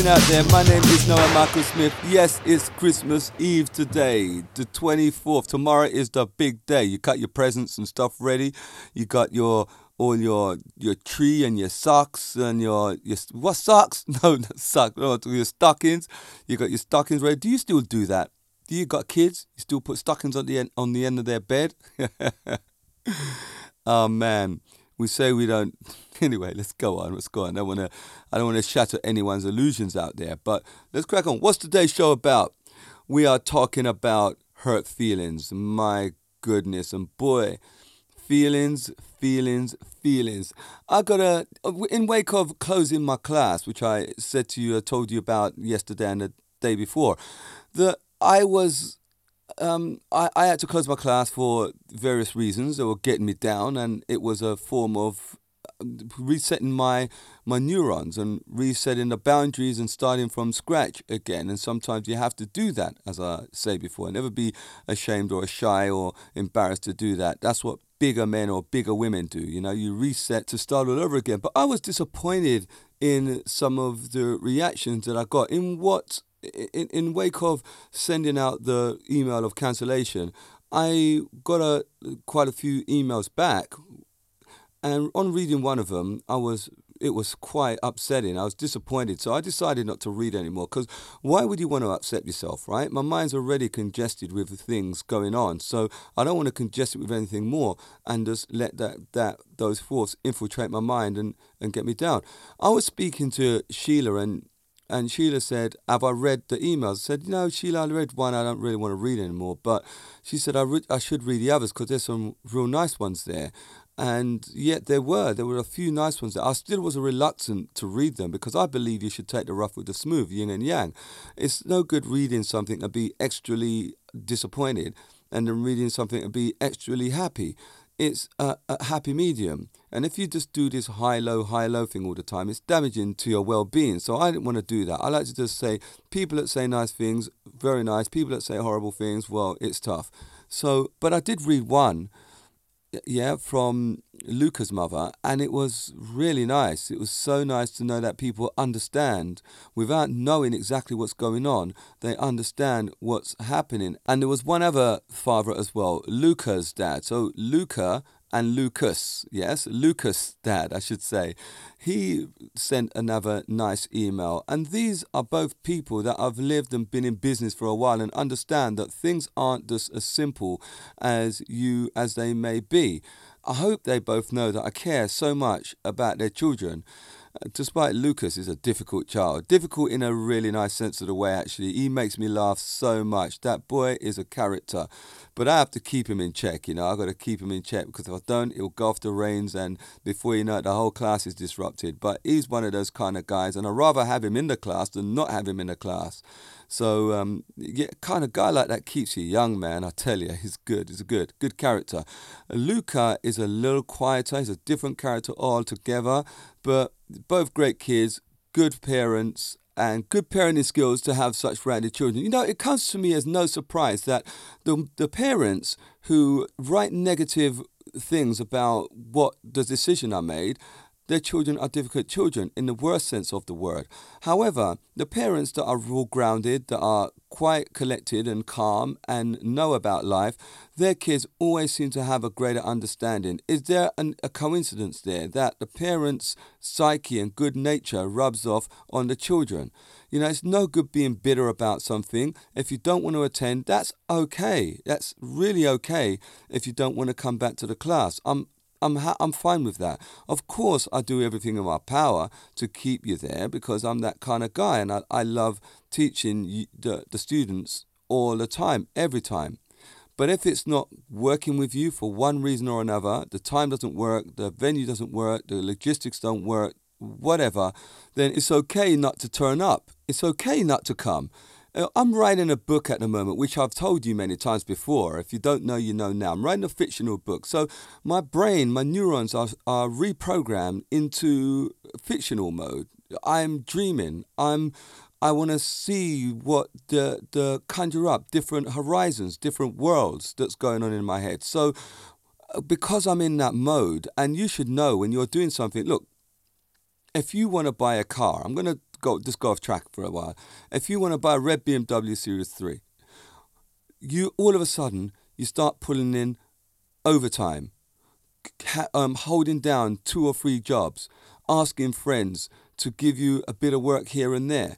Doing out there? My name is Noah Michael Smith. Yes, it's Christmas Eve today, the 24th. Tomorrow is the big day. You got your presents and stuff ready. You got your all your your tree and your socks and your your what socks? No, not socks. No, your stockings. You got your stockings ready. Do you still do that? Do you got kids? You still put stockings on the end on the end of their bed? oh man, we say we don't. Anyway, let's go on. Let's go on. I don't want to. I don't want to shatter anyone's illusions out there. But let's crack on. What's today's show about? We are talking about hurt feelings. My goodness, and boy, feelings, feelings, feelings. I got a in wake of closing my class, which I said to you, I told you about yesterday and the day before. That I was um, I, I had to close my class for various reasons that were getting me down, and it was a form of resetting my my neurons and resetting the boundaries and starting from scratch again. And sometimes you have to do that, as I say before. Never be ashamed or shy or embarrassed to do that. That's what bigger men or bigger women do. You know, you reset to start all over again. But I was disappointed in some of the reactions that I got. In what in, in wake of sending out the email of cancellation, I got a quite a few emails back and on reading one of them, I was it was quite upsetting. I was disappointed, so I decided not to read anymore. Because why would you want to upset yourself, right? My mind's already congested with the things going on, so I don't want to congest it with anything more and just let that that those thoughts infiltrate my mind and and get me down. I was speaking to Sheila and. And Sheila said, Have I read the emails? I said, No, Sheila, I read one. I don't really want to read anymore. But she said, I, re- I should read the others because there's some real nice ones there. And yet there were, there were a few nice ones. I still was reluctant to read them because I believe you should take the rough with the smooth, yin and yang. It's no good reading something and be extrally disappointed and then reading something and be extrally happy. It's a, a happy medium. And if you just do this high low, high low thing all the time, it's damaging to your well being. So I didn't want to do that. I like to just say people that say nice things, very nice. People that say horrible things, well, it's tough. So, but I did read one yeah, from Luca's mother, and it was really nice. It was so nice to know that people understand without knowing exactly what's going on. They understand what's happening. And there was one other father as well, Luca's dad. So Luca and Lucas, yes, Lucas' dad, I should say, he sent another nice email. And these are both people that have lived and been in business for a while and understand that things aren't just as simple as you as they may be. I hope they both know that I care so much about their children despite Lucas is a difficult child, difficult in a really nice sense of the way, actually. He makes me laugh so much. That boy is a character. But I have to keep him in check, you know. I've got to keep him in check because if I don't, he'll go off the reins and before you know it, the whole class is disrupted. But he's one of those kind of guys, and I'd rather have him in the class than not have him in the class. So, um, yeah, kind of guy like that keeps you young, man. I tell you, he's good. He's a good, good character. Luca is a little quieter. He's a different character altogether, but both great kids, good parents, and good parenting skills to have such rounded children. You know, it comes to me as no surprise that the, the parents who write negative things about what the decision I made their children are difficult children in the worst sense of the word. However, the parents that are rule grounded, that are quite collected and calm and know about life, their kids always seem to have a greater understanding. Is there an, a coincidence there that the parents' psyche and good nature rubs off on the children? You know, it's no good being bitter about something. If you don't want to attend, that's okay. That's really okay if you don't want to come back to the class. I'm I'm ha- I'm fine with that. Of course, I do everything in my power to keep you there because I'm that kind of guy, and I, I love teaching the the students all the time, every time. But if it's not working with you for one reason or another, the time doesn't work, the venue doesn't work, the logistics don't work, whatever, then it's okay not to turn up. It's okay not to come. I'm writing a book at the moment, which I've told you many times before. If you don't know, you know now. I'm writing a fictional book. So my brain, my neurons are, are reprogrammed into fictional mode. I'm dreaming. I'm I want to see what the the conjure up different horizons, different worlds that's going on in my head. So uh, because I'm in that mode, and you should know when you're doing something. Look, if you want to buy a car, I'm going to go just go off track for a while. If you want to buy a red BMW Series 3, you all of a sudden you start pulling in overtime, um, holding down two or three jobs, asking friends to give you a bit of work here and there,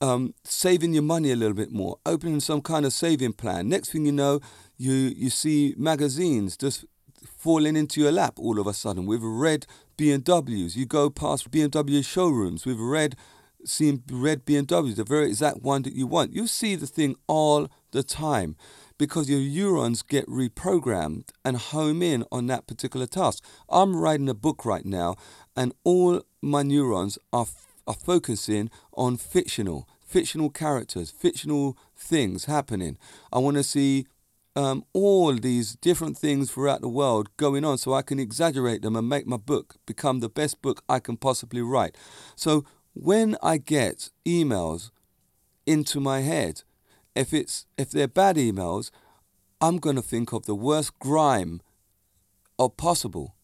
um, saving your money a little bit more, opening some kind of saving plan. Next thing you know, you you see magazines just falling into your lap all of a sudden with red BMWs. You go past BMW showrooms with red, seeing red BMWs, the very exact one that you want. You see the thing all the time because your neurons get reprogrammed and home in on that particular task. I'm writing a book right now, and all my neurons are, are focusing on fictional, fictional characters, fictional things happening. I want to see um, all these different things throughout the world going on so I can exaggerate them and make my book become the best book I can possibly write. So when I get emails into my head, if it's if they're bad emails, I'm going to think of the worst grime of possible.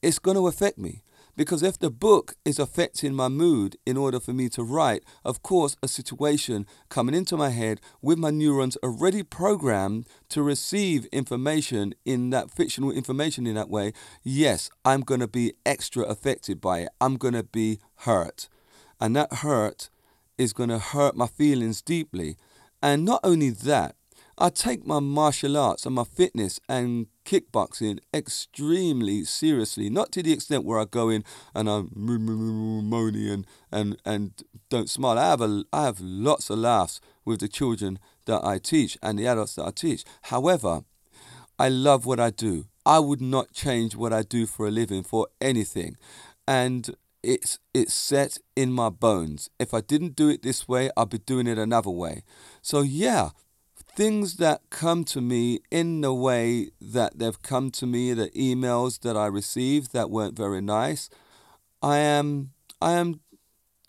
It's going to affect me because if the book is affecting my mood in order for me to write, of course, a situation coming into my head with my neurons already programmed to receive information in that fictional information in that way, yes, I'm going to be extra affected by it. I'm going to be hurt. And that hurt is going to hurt my feelings deeply. And not only that, I take my martial arts and my fitness and kickboxing extremely seriously, not to the extent where I go in and I'm moany and, and, and don't smile. I have, a, I have lots of laughs with the children that I teach and the adults that I teach. However, I love what I do. I would not change what I do for a living for anything. And it's it's set in my bones. If I didn't do it this way, I'd be doing it another way. So yeah, things that come to me in the way that they've come to me, the emails that I received that weren't very nice, I am I am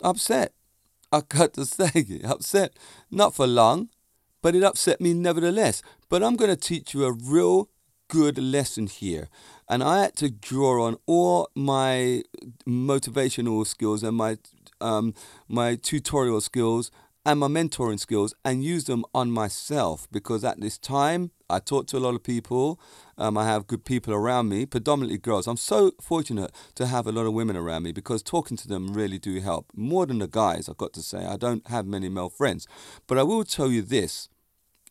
upset. I got to say upset. Not for long, but it upset me nevertheless. But I'm going to teach you a real good lesson here. And I had to draw on all my motivational skills and my um, my tutorial skills and my mentoring skills and use them on myself because at this time I talk to a lot of people. Um, I have good people around me, predominantly girls. I'm so fortunate to have a lot of women around me because talking to them really do help more than the guys. I've got to say I don't have many male friends, but I will tell you this.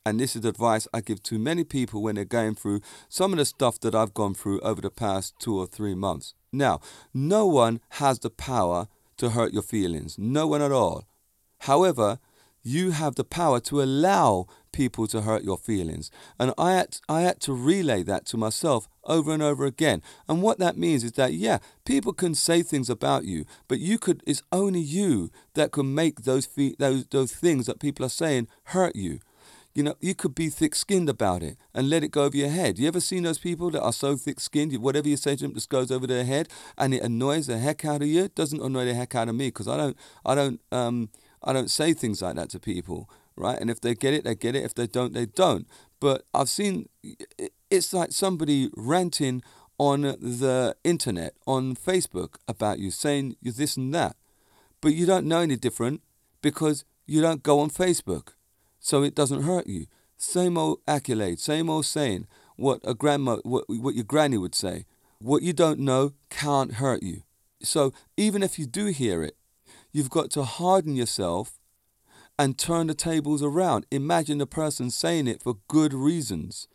And this is advice I give to many people when they're going through some of the stuff that I've gone through over the past two or three months. Now, no one has the power to hurt your feelings, no one at all. However, you have the power to allow people to hurt your feelings. And I had, I had to relay that to myself over and over again. And what that means is that, yeah, people can say things about you, but you could, it's only you that can make those, fe- those, those things that people are saying hurt you. You know, you could be thick skinned about it and let it go over your head. You ever seen those people that are so thick skinned, whatever you say to them just goes over their head and it annoys the heck out of you? It doesn't annoy the heck out of me because I don't, I don't, um, I don't say things like that to people, right? And if they get it, they get it. If they don't, they don't. But I've seen it's like somebody ranting on the internet, on Facebook about you, saying this and that. But you don't know any different because you don't go on Facebook. So it doesn't hurt you. Same old accolade, same old saying, what a grandma what, what your granny would say. What you don't know can't hurt you. So even if you do hear it, You've got to harden yourself and turn the tables around. Imagine the person saying it for good reasons.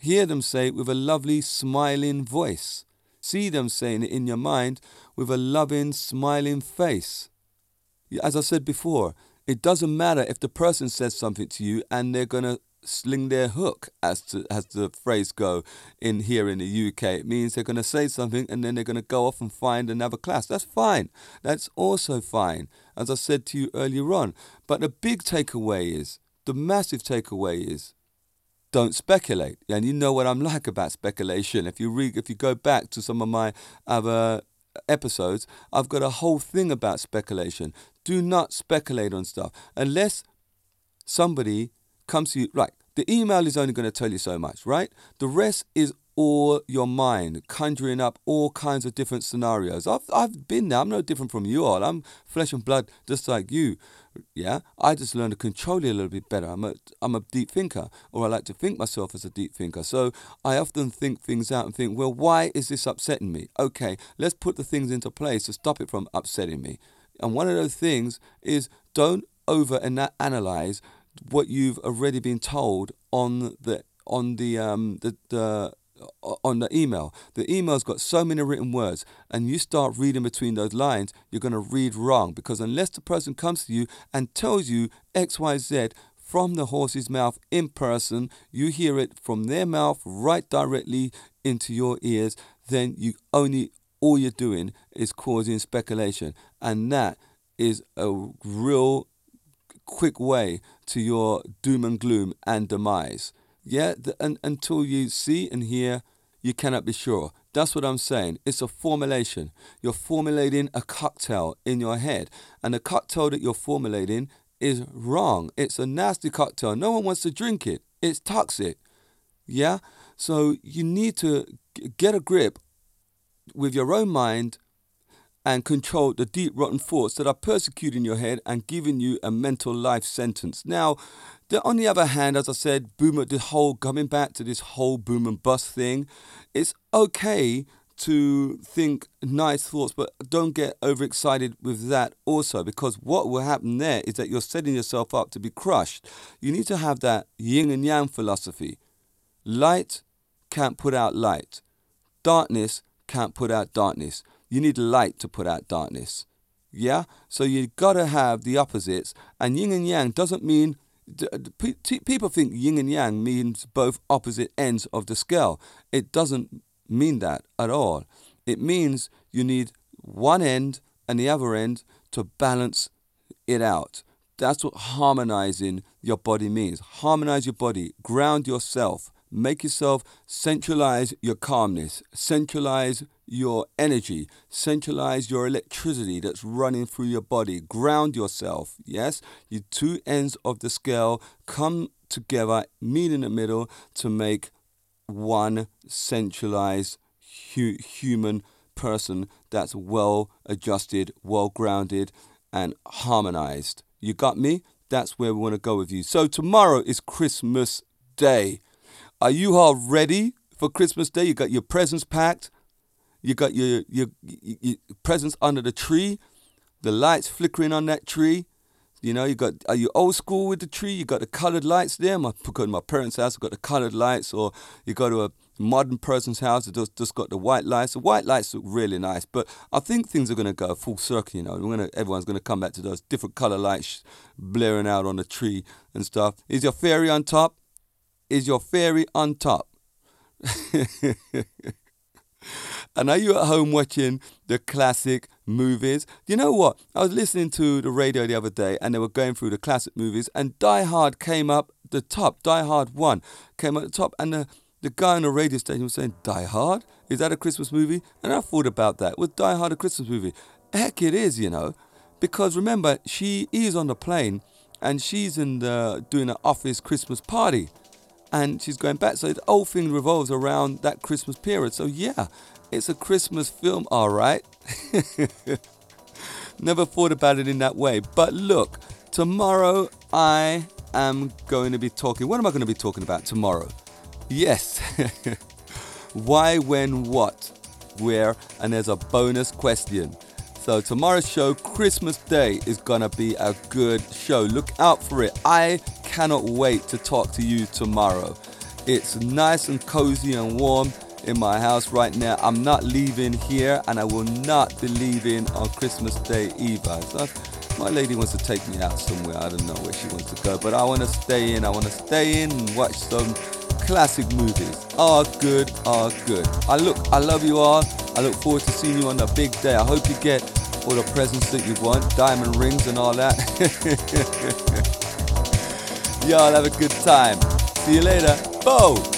Hear them say it with a lovely, smiling voice. See them saying it in your mind with a loving, smiling face. As I said before, it doesn't matter if the person says something to you and they're going to sling their hook, as to, as the phrase go in here in the UK. It means they're going to say something and then they're going to go off and find another class. That's fine. That's also fine, as I said to you earlier on. But the big takeaway is, the massive takeaway is, don't speculate. And you know what I'm like about speculation. If you read, if you go back to some of my other episodes, I've got a whole thing about speculation. Do not speculate on stuff unless somebody comes to you, right, the email is only going to tell you so much, right? The rest is all your mind, conjuring up all kinds of different scenarios. I've, I've been there. I'm no different from you all. I'm flesh and blood just like you. Yeah, I just learned to control it a little bit better. I'm a, I'm a deep thinker, or I like to think myself as a deep thinker. So I often think things out and think, well, why is this upsetting me? Okay, let's put the things into place to stop it from upsetting me. And one of those things is don't over analyze what you've already been told on the on the um the, the on the email. The email's got so many written words, and you start reading between those lines, you're going to read wrong because unless the person comes to you and tells you X, Y, Z from the horse's mouth in person, you hear it from their mouth right directly into your ears, then you only all you're doing is causing speculation, and that is a real quick way to your doom and gloom and demise. Yeah, the, and, until you see and hear, you cannot be sure. That's what I'm saying. It's a formulation. You're formulating a cocktail in your head, and the cocktail that you're formulating is wrong. It's a nasty cocktail. No one wants to drink it. It's toxic. Yeah? So you need to get a grip with your own mind and control the deep rotten thoughts that are persecuting your head and giving you a mental life sentence. Now, the, on the other hand, as I said, boomer, the whole coming back to this whole boom and bust thing, it's okay to think nice thoughts, but don't get overexcited with that also, because what will happen there is that you're setting yourself up to be crushed. You need to have that yin and yang philosophy. Light can't put out light, darkness can't put out darkness. You need light to put out darkness. Yeah? So you gotta have the opposites, and yin and yang doesn't mean people think yin and yang means both opposite ends of the scale. It doesn't mean that at all. It means you need one end and the other end to balance it out. That's what harmonizing your body means. Harmonize your body, ground yourself, make yourself centralize your calmness, centralize your energy, centralize your electricity that's running through your body, ground yourself. Yes, your two ends of the scale come together, meet in the middle to make one centralized hu- human person that's well adjusted, well grounded, and harmonized. You got me? That's where we want to go with you. So, tomorrow is Christmas Day. Are you all ready for Christmas Day? You got your presents packed. You got your, your, your presents under the tree, the lights flickering on that tree. You know, you got are you old school with the tree? You got the colored lights there. My go to my parents' house, got the colored lights, or you go to a modern person's house that just, just got the white lights. The white lights look really nice, but I think things are going to go full circle. You know, we're gonna everyone's going to come back to those different color lights blaring out on the tree and stuff. Is your fairy on top? Is your fairy on top? And are you at home watching the classic movies? You know what? I was listening to the radio the other day and they were going through the classic movies and Die Hard came up the top. Die Hard 1 came up the top and the, the guy on the radio station was saying, Die Hard? Is that a Christmas movie? And I thought about that. Was Die Hard a Christmas movie? Heck, it is, you know. Because remember, she is on the plane and she's in the, doing an office Christmas party and she's going back. So the whole thing revolves around that Christmas period. So yeah, it's a Christmas film, all right. Never thought about it in that way. But look, tomorrow I am going to be talking. What am I going to be talking about tomorrow? Yes. Why, when, what, where, and there's a bonus question. So tomorrow's show, Christmas Day, is gonna be a good show. Look out for it. I cannot wait to talk to you tomorrow. It's nice and cozy and warm in my house right now. I'm not leaving here and I will not be leaving on Christmas Day either. So my lady wants to take me out somewhere. I don't know where she wants to go, but I want to stay in. I want to stay in and watch some classic movies. All good, all good. I look, I love you all. I look forward to seeing you on the big day. I hope you get all the presents that you want, diamond rings and all that. Y'all have a good time. See you later. Bo!